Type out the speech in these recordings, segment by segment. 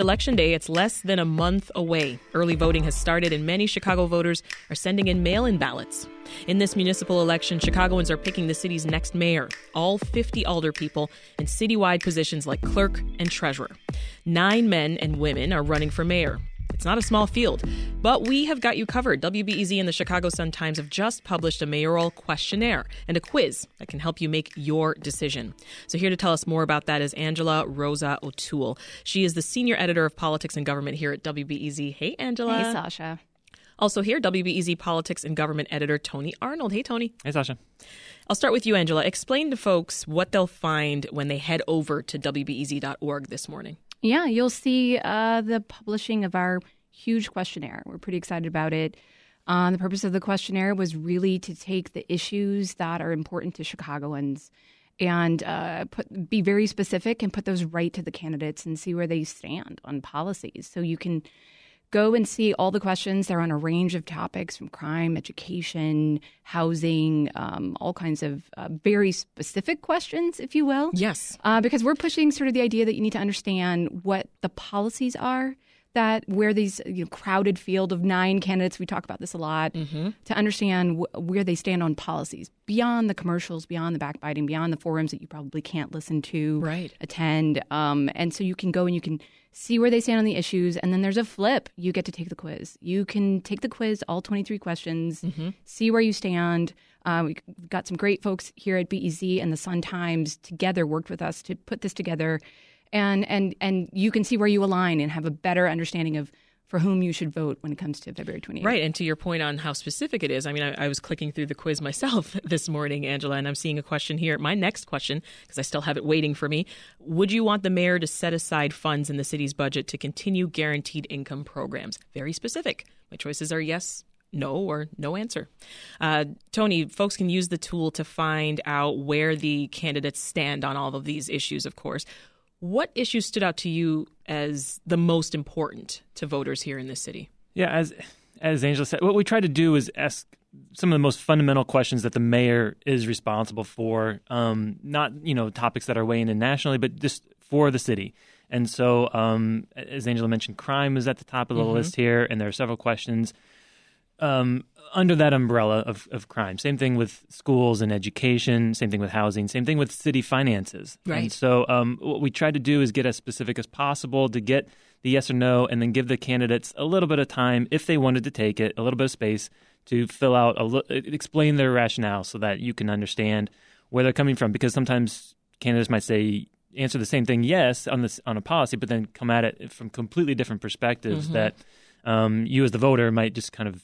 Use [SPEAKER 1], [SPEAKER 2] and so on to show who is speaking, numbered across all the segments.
[SPEAKER 1] Election day, it's less than a month away. Early voting has started, and many Chicago voters are sending in mail in ballots. In this municipal election, Chicagoans are picking the city's next mayor, all 50 alder people in citywide positions like clerk and treasurer. Nine men and women are running for mayor. It's not a small field, but we have got you covered. WBEZ and the Chicago Sun Times have just published a mayoral questionnaire and a quiz that can help you make your decision. So, here to tell us more about that is Angela Rozas O'Toole. She is the senior editor of politics and government here at WBEZ. Hey, Angela.
[SPEAKER 2] Hey, Sasha.
[SPEAKER 1] Also, here, WBEZ politics and government editor Tony Arnold. Hey, Tony.
[SPEAKER 3] Hey, Sasha.
[SPEAKER 1] I'll start with you, Angela. Explain to folks what they'll find when they head over to WBEZ.org this morning.
[SPEAKER 2] Yeah, you'll see uh, the publishing of our huge questionnaire. We're pretty excited about it. Uh, the purpose of the questionnaire was really to take the issues that are important to Chicagoans and uh, put, be very specific and put those right to the candidates and see where they stand on policies. So you can go and see all the questions. They're on a range of topics from crime, education, housing, um, all kinds of uh, very specific questions, if you will.
[SPEAKER 1] Yes.
[SPEAKER 2] Uh, because we're pushing sort of the idea that you need to understand what the policies are that where these you know, crowded field of nine candidates, we talk about this a lot, mm-hmm. to understand wh- where they stand on policies beyond the commercials, beyond the backbiting, beyond the forums that you probably can't listen to,
[SPEAKER 1] right.
[SPEAKER 2] attend. Um, and so you can go and you can see where they stand on the issues. And then there's a flip. You get to take the quiz. You can take the quiz, all 23 questions, mm-hmm. see where you stand. Uh, we've got some great folks here at BEZ and the Sun Times together worked with us to put this together and and and you can see where you align and have a better understanding of for whom you should vote when it comes to February 28th.
[SPEAKER 1] Right. And to your point on how specific it is, I mean, I, I, was clicking through the quiz myself this morning, Angela, and I'm seeing a question here. My next question, because I still have it waiting for me Would you want the mayor to set aside funds in the city's budget to continue guaranteed income programs? Very specific. My choices are yes, no or no answer. Uh, Tony, folks can use the tool to find out where the candidates stand on all of these issues, of course. What issues stood out to you as the most important to voters here in this city?
[SPEAKER 3] Yeah, as as Angela said, what we try to do is ask some of the most fundamental questions that the mayor is responsible for. Um, not you know topics that are weighing in nationally, but just for the city. And so, um, as Angela mentioned, crime is at the top of the mm-hmm. list here, and there are several questions um, under that umbrella of, of crime. Same thing with schools and education. Same thing with housing. Same thing with city finances.
[SPEAKER 1] Right.
[SPEAKER 3] And so um, what we try to do is get as specific as possible to get the yes or no, and then give the candidates a little bit of time if they wanted to take it, a little bit of space to fill out, a, explain their rationale so that you can understand where they're coming from. Because sometimes candidates might say answer the same thing yes on this on a policy, but then come at it from completely different perspectives mm-hmm. that um, you as the voter might just kind of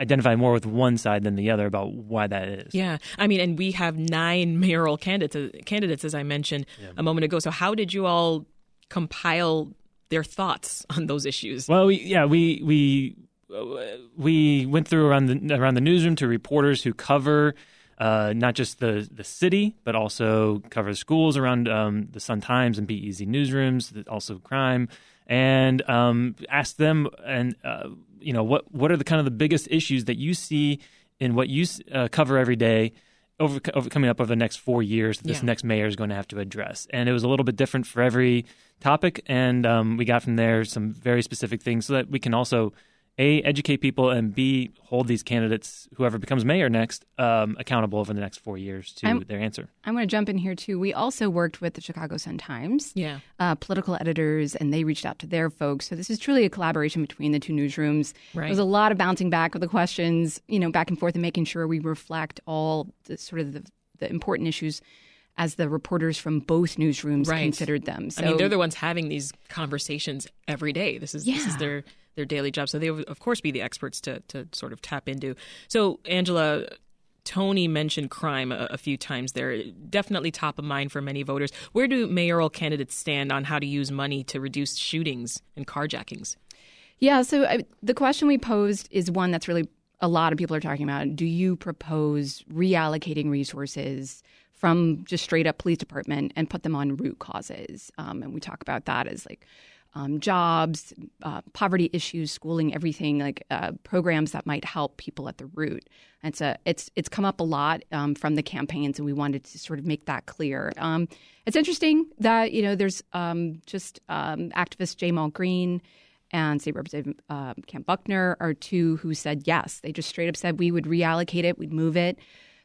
[SPEAKER 3] identify more with one side than the other about why that is.
[SPEAKER 1] Yeah, I mean, and we have nine mayoral candidates, candidates as I mentioned yeah. a moment ago. So how did you all compile their thoughts on those issues?
[SPEAKER 3] Well, we, yeah, we we uh, we went through around the around the newsroom to reporters who cover. Uh, not just the the city, but also cover schools around um, the Sun Times and BEZ newsrooms, also crime, and um, ask them and uh, you know what what are the kind of the biggest issues that you see in what you uh, cover every day over, over, coming up over the next four years that this yeah. next mayor is going to have to address and it was a little bit different for every topic and um, we got from there some very specific things so that we can also a educate people and b hold these candidates whoever becomes mayor next um, accountable over the next four years to I'm, their answer.
[SPEAKER 2] I'm going to jump in here too. We also worked with the chicago sun times
[SPEAKER 1] yeah.
[SPEAKER 2] uh, political editors and they reached out to their folks. So this is truly a collaboration between the two newsrooms.
[SPEAKER 1] Right.
[SPEAKER 2] there's a lot of bouncing back of the questions you know back and forth and making sure we reflect all the sort of the, the important issues as the reporters from both newsrooms
[SPEAKER 1] right.
[SPEAKER 2] considered them. So,
[SPEAKER 1] I mean, they're the ones having these conversations every day. This is
[SPEAKER 2] yeah.
[SPEAKER 1] this is their their daily job. So they would, of course, be the experts to to sort of tap into. So Angela. Tony mentioned crime a, a, few times there. Definitely top of mind for many voters. Where do mayoral candidates stand on how to use money to reduce shootings and carjackings?
[SPEAKER 2] Yeah, so I, the question we posed is one that's really a lot of people are talking about. Do you propose reallocating resources from just straight up police department and put them on root causes? Um, and we talk about that as like um, jobs, uh, poverty issues, schooling, everything like uh, programs that might help people at the root. And a, it's it's come up a lot um, from the campaigns, and we wanted to sort of make that clear. Um, it's interesting that you know there's um, just um, activist Ja'Mal Green and State Representative uh, Kam Buckner are two who said yes. They just straight up said we would reallocate it, we'd move it.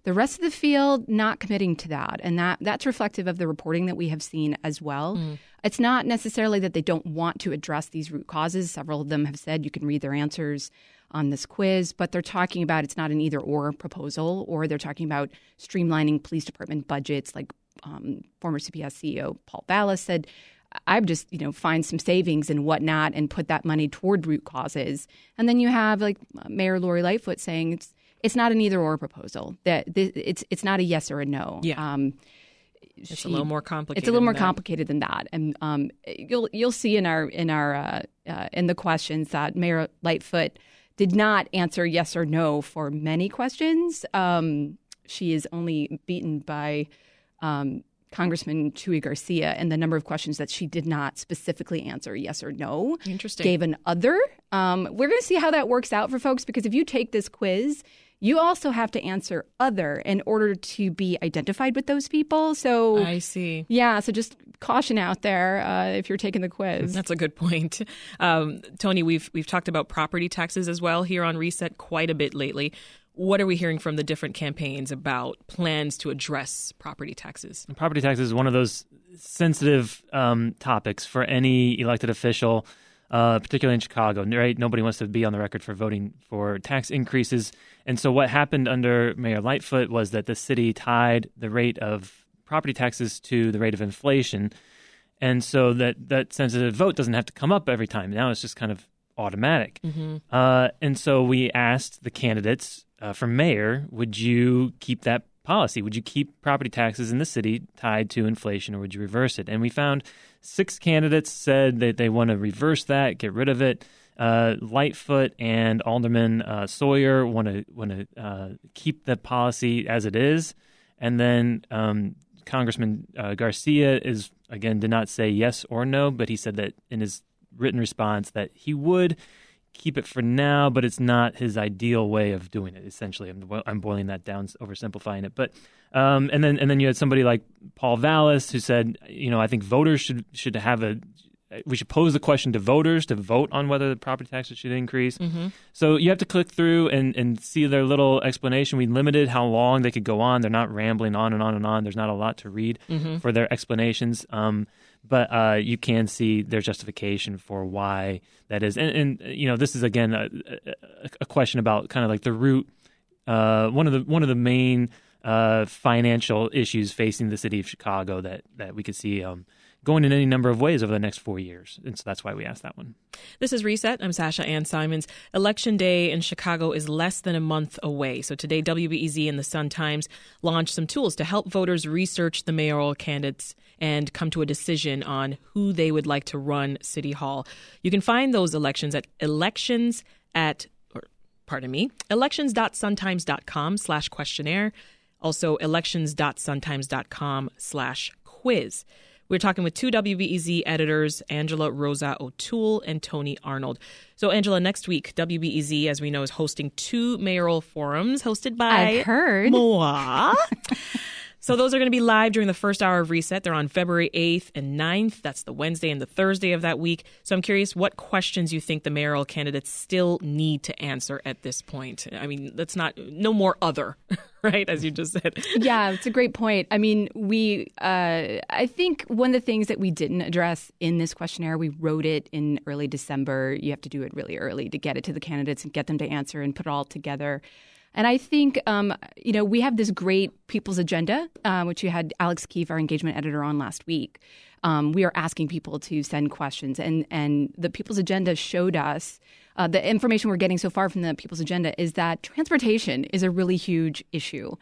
[SPEAKER 2] The rest of the field not committing to that, and that that's reflective of the reporting that we have seen as well. Mm. It's not necessarily that they don't want to address these root causes. Several of them have said you can read their answers on this quiz, but they're talking about it's not an either or proposal, or they're talking about streamlining police department budgets, like um, former CPS CEO Paul Vallas said. I've just, you know, find some savings and whatnot and put that money toward root causes. And then you have like Mayor Lori Lightfoot saying it's it's not an either or proposal. That it's it's not a yes or a no.
[SPEAKER 1] Yeah. Um, it's she, a little more complicated.
[SPEAKER 2] It's a little more complicated than that, and um, you'll you'll see in our in our uh, uh, in the questions that Mayor Lightfoot did not answer yes or no for many questions. Um, she is only beaten by um, Congressman Chuy Garcia and the number of questions that she did not specifically answer yes or no.
[SPEAKER 1] Interesting.
[SPEAKER 2] Gave an other. Um, we're going to see how that works out for folks because if you take this quiz, you also have to answer other in order to be identified with those people. So
[SPEAKER 1] I see.
[SPEAKER 2] Yeah. So just caution out there uh, if you're taking the quiz.
[SPEAKER 1] That's a good point. Um, Tony, we've we've talked about property taxes as well here on Reset quite a bit lately. What are we hearing from the different campaigns about plans to address property taxes?
[SPEAKER 3] Property taxes is one of those sensitive um, topics for any elected official, uh, particularly in Chicago. Right? Nobody wants to be on the record for voting for tax increases. And so, what happened under Mayor Lightfoot was that the city tied the rate of property taxes to the rate of inflation. And so that that sensitive vote doesn't have to come up every time. Now it's just kind of automatic. Mm-hmm. Uh, and so we asked the candidates uh, for mayor, would you keep that policy? Would you keep property taxes in the city tied to inflation, or would you reverse it? And we found six candidates said that they want to reverse that, get rid of it. Uh, Lightfoot and Alderman uh, Sawyer want to want to uh, keep the policy as it is, and then um, Congressman uh, Garcia is again did not say yes or no, but he said that in his written response that he would keep it for now, but it's not his ideal way of doing it. Essentially, I'm, I'm boiling that down, oversimplifying it. But um, and then and then you had somebody like Paul Vallas who said, you know, I think voters should should have a we should pose the question to voters to vote on whether the property taxes should increase. Mm-hmm. So you have to click through and, and see their little explanation. We limited how long they could go on. They're not rambling on and on and on. There's not a lot to read mm-hmm. for their explanations. Um, but uh, you can see their justification for why that is. And, and you know, this is again a, a, question about kind of like the root. Uh, one of the one of the main uh, financial issues facing the city of Chicago that that we could see um, going in any number of ways over the next four years. And so that's why we asked that one.
[SPEAKER 1] This is Reset. I'm Sasha Ann Simons. Election day in Chicago is less than a month away. So today, WBEZ and the Sun Times launched some tools to help voters research the mayoral candidates and come to a decision on who they would like to run City Hall. You can find those elections at elections at, or, pardon me, elections.suntimes.com slash questionnaire. Also, elections.suntimes.com slash quiz. We're talking with two WBEZ editors, Angela Rozas O'Toole and Tony Arnold. So, Angela, next week, WBEZ, as we know, is hosting two mayoral forums hosted by
[SPEAKER 2] I've heard.
[SPEAKER 1] Moa. So those are going to be live during the first hour of Reset. They're on February 8th and 9th. That's the Wednesday and the Thursday of that week. So I'm curious what questions you think the mayoral candidates still need to answer at this point. I mean, that's not no more other, right? As you just said.
[SPEAKER 2] Yeah, it's a great point. I mean, we uh, I think one of the things that we didn't address in this questionnaire, we wrote it in early December. You have to do it really early to get it to the candidates and get them to answer and put it all together. And I think, um, you know, we have this great people's agenda, uh, which you had Alex Keefe, our engagement editor, on last week. Um, we are asking people to send questions, and and the people's agenda showed us. Uh, the information we're getting so far from the people's agenda is that transportation is a really huge issue.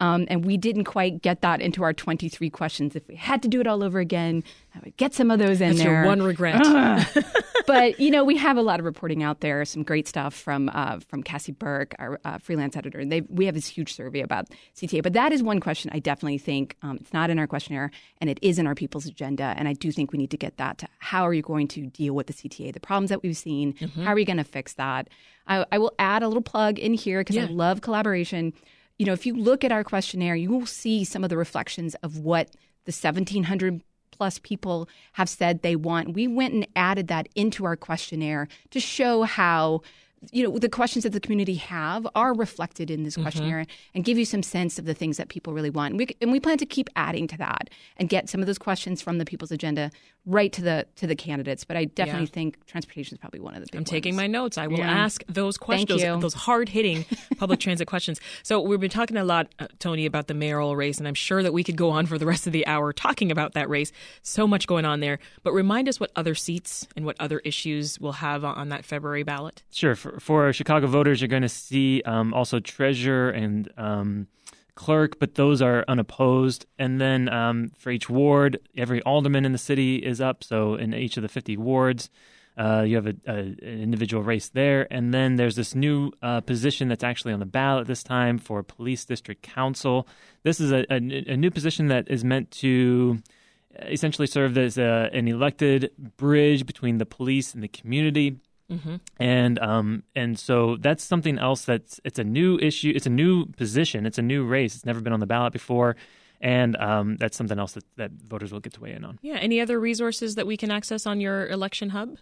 [SPEAKER 2] Um, and we didn't quite get that into our 23 questions. If we had to do it all over again, I would get some of those in
[SPEAKER 1] That's
[SPEAKER 2] there.
[SPEAKER 1] Your one regret.
[SPEAKER 2] but you know, we have a lot of reporting out there. Some great stuff from uh, from Cassie Burke, our uh, freelance editor. They, we have this huge survey about CTA. But that is one question I definitely think um, it's not in our questionnaire, and it is in our people's agenda. And I do think we need to get that to how are you going to deal with the CTA, the problems that we've seen. Mm-hmm. How are you going to fix that? I, I, will add a little plug in here because yeah. I love collaboration. You know, if you look at our questionnaire, you will see some of the reflections of what the 1,700 plus people have said they want. We went and added that into our questionnaire to show how you know the questions that the community have are reflected in this mm-hmm. questionnaire and give you some sense of the things that people really want. And we, and we plan to keep adding to that and get some of those questions from the people's agenda right to the to the candidates. But i definitely yeah. think transportation is probably one of the big
[SPEAKER 1] i'm
[SPEAKER 2] ones.
[SPEAKER 1] taking my notes. I will yeah. ask those questions those, those hard-hitting public transit questions. So we've been talking a lot uh, tony about the mayoral race and i'm sure that we could go on for the rest of the hour talking about that race. So much going on there. But remind us what other seats and what other issues we'll have on that february ballot.
[SPEAKER 3] Sure. For, for Chicago voters, you're going to see um, also treasurer and um, clerk, but those are unopposed. And then um, for each ward, every alderman in the city is up. So in each of the 50 wards, uh, you have a, a, an individual race there. And then there's this new uh, position that's actually on the ballot this time for police district council. This is a, a, new position that is meant to essentially serve as a, an elected bridge between the police and the community. Mm-hmm. And um and so that's something else that's it's a new issue. It's a new position. It's a new race. It's never been on the ballot before. And um, that's something else that, that voters will get to weigh in on.
[SPEAKER 1] Yeah. Any other resources that we can access on your election hub?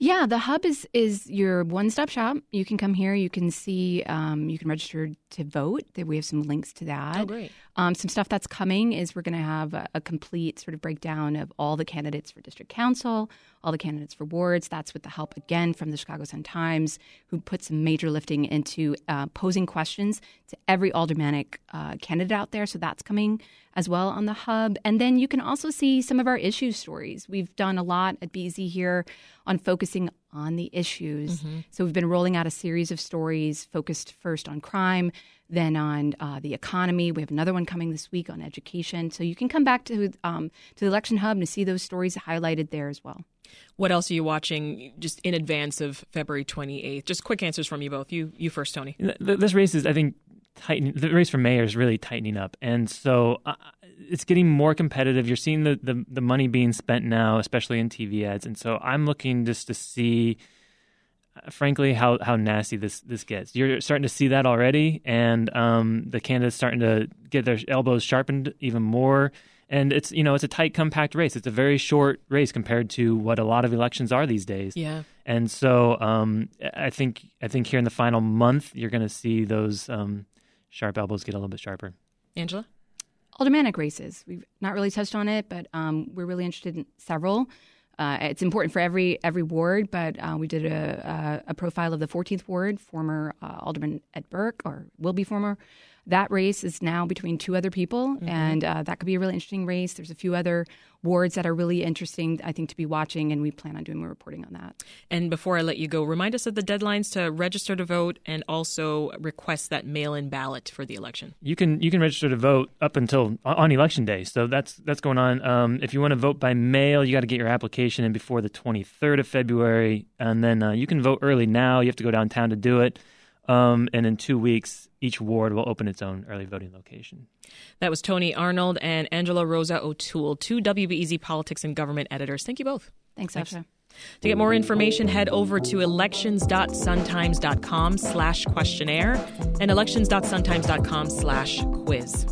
[SPEAKER 2] Yeah, the hub is is your one stop shop. You can come here. You can see. Um, you can register to vote. We have some links to that.
[SPEAKER 1] Oh, great.
[SPEAKER 2] Um, some stuff that's coming is we're going to have a, a, complete sort of breakdown of all the candidates for district council, all the candidates for wards. That's with the help again from the Chicago Sun Times, who put some major lifting into uh, posing questions to every aldermanic uh, candidate out there. So that's coming as well on the hub. And then you can also see some of our issue stories. We've done a lot at BZ here on focusing on the issues. Mm-hmm. So we've been rolling out a series of stories focused first on crime, then on uh, the economy. We have another one coming this week on education. So you can come back to um, to the election hub to see those stories highlighted there as well.
[SPEAKER 1] What else are you watching just in advance of February 28th? Just quick answers from you both. You you first, Tony.
[SPEAKER 3] This race is, I think, tightening. The race for mayor is really tightening up, and so uh, it's getting more competitive. You're seeing the, the the money being spent now, especially in TV ads, and so I'm looking just to see frankly how how nasty this this gets. You're starting to see that already, and um, the candidates starting to get their elbows sharpened even more. And it's you know it's a tight, compact race. It's a very short race compared to what a lot of elections are these days.
[SPEAKER 1] Yeah.
[SPEAKER 3] And so um, I think I think here in the final month, you're going to see those um, sharp elbows get a little bit sharper.
[SPEAKER 1] Angela.
[SPEAKER 2] Aldermanic races. We've not really touched on it, but um, we're really interested in several. Uh, it's important for every every ward, but uh, we did a, a, a, profile of the 14th ward, former uh, Alderman Ed Burke, or will be former that race is now between two other people, mm-hmm. and uh, that could be a really interesting race. There's a few other wards that are really interesting, I think, to be watching, and we plan on doing more reporting on that.
[SPEAKER 1] And before I let you go, remind us of the deadlines to register to vote and also request that mail-in ballot for the election.
[SPEAKER 3] You can you can register to vote up until on election day, so that's that's going on. Um, if you want to vote by mail, you got to get your application in before the 23rd of February, and then uh, you can vote early now. You have to go downtown to do it. Um, and in two weeks, each ward will open its own early voting location.
[SPEAKER 1] That was Tony Arnold and Angela Rozas O'Toole, two WBEZ politics and government editors. Thank you both.
[SPEAKER 2] Thanks, Asha.
[SPEAKER 1] To get more information, head over to elections.suntimes.com slash questionnaire and elections.suntimes.com slash quiz.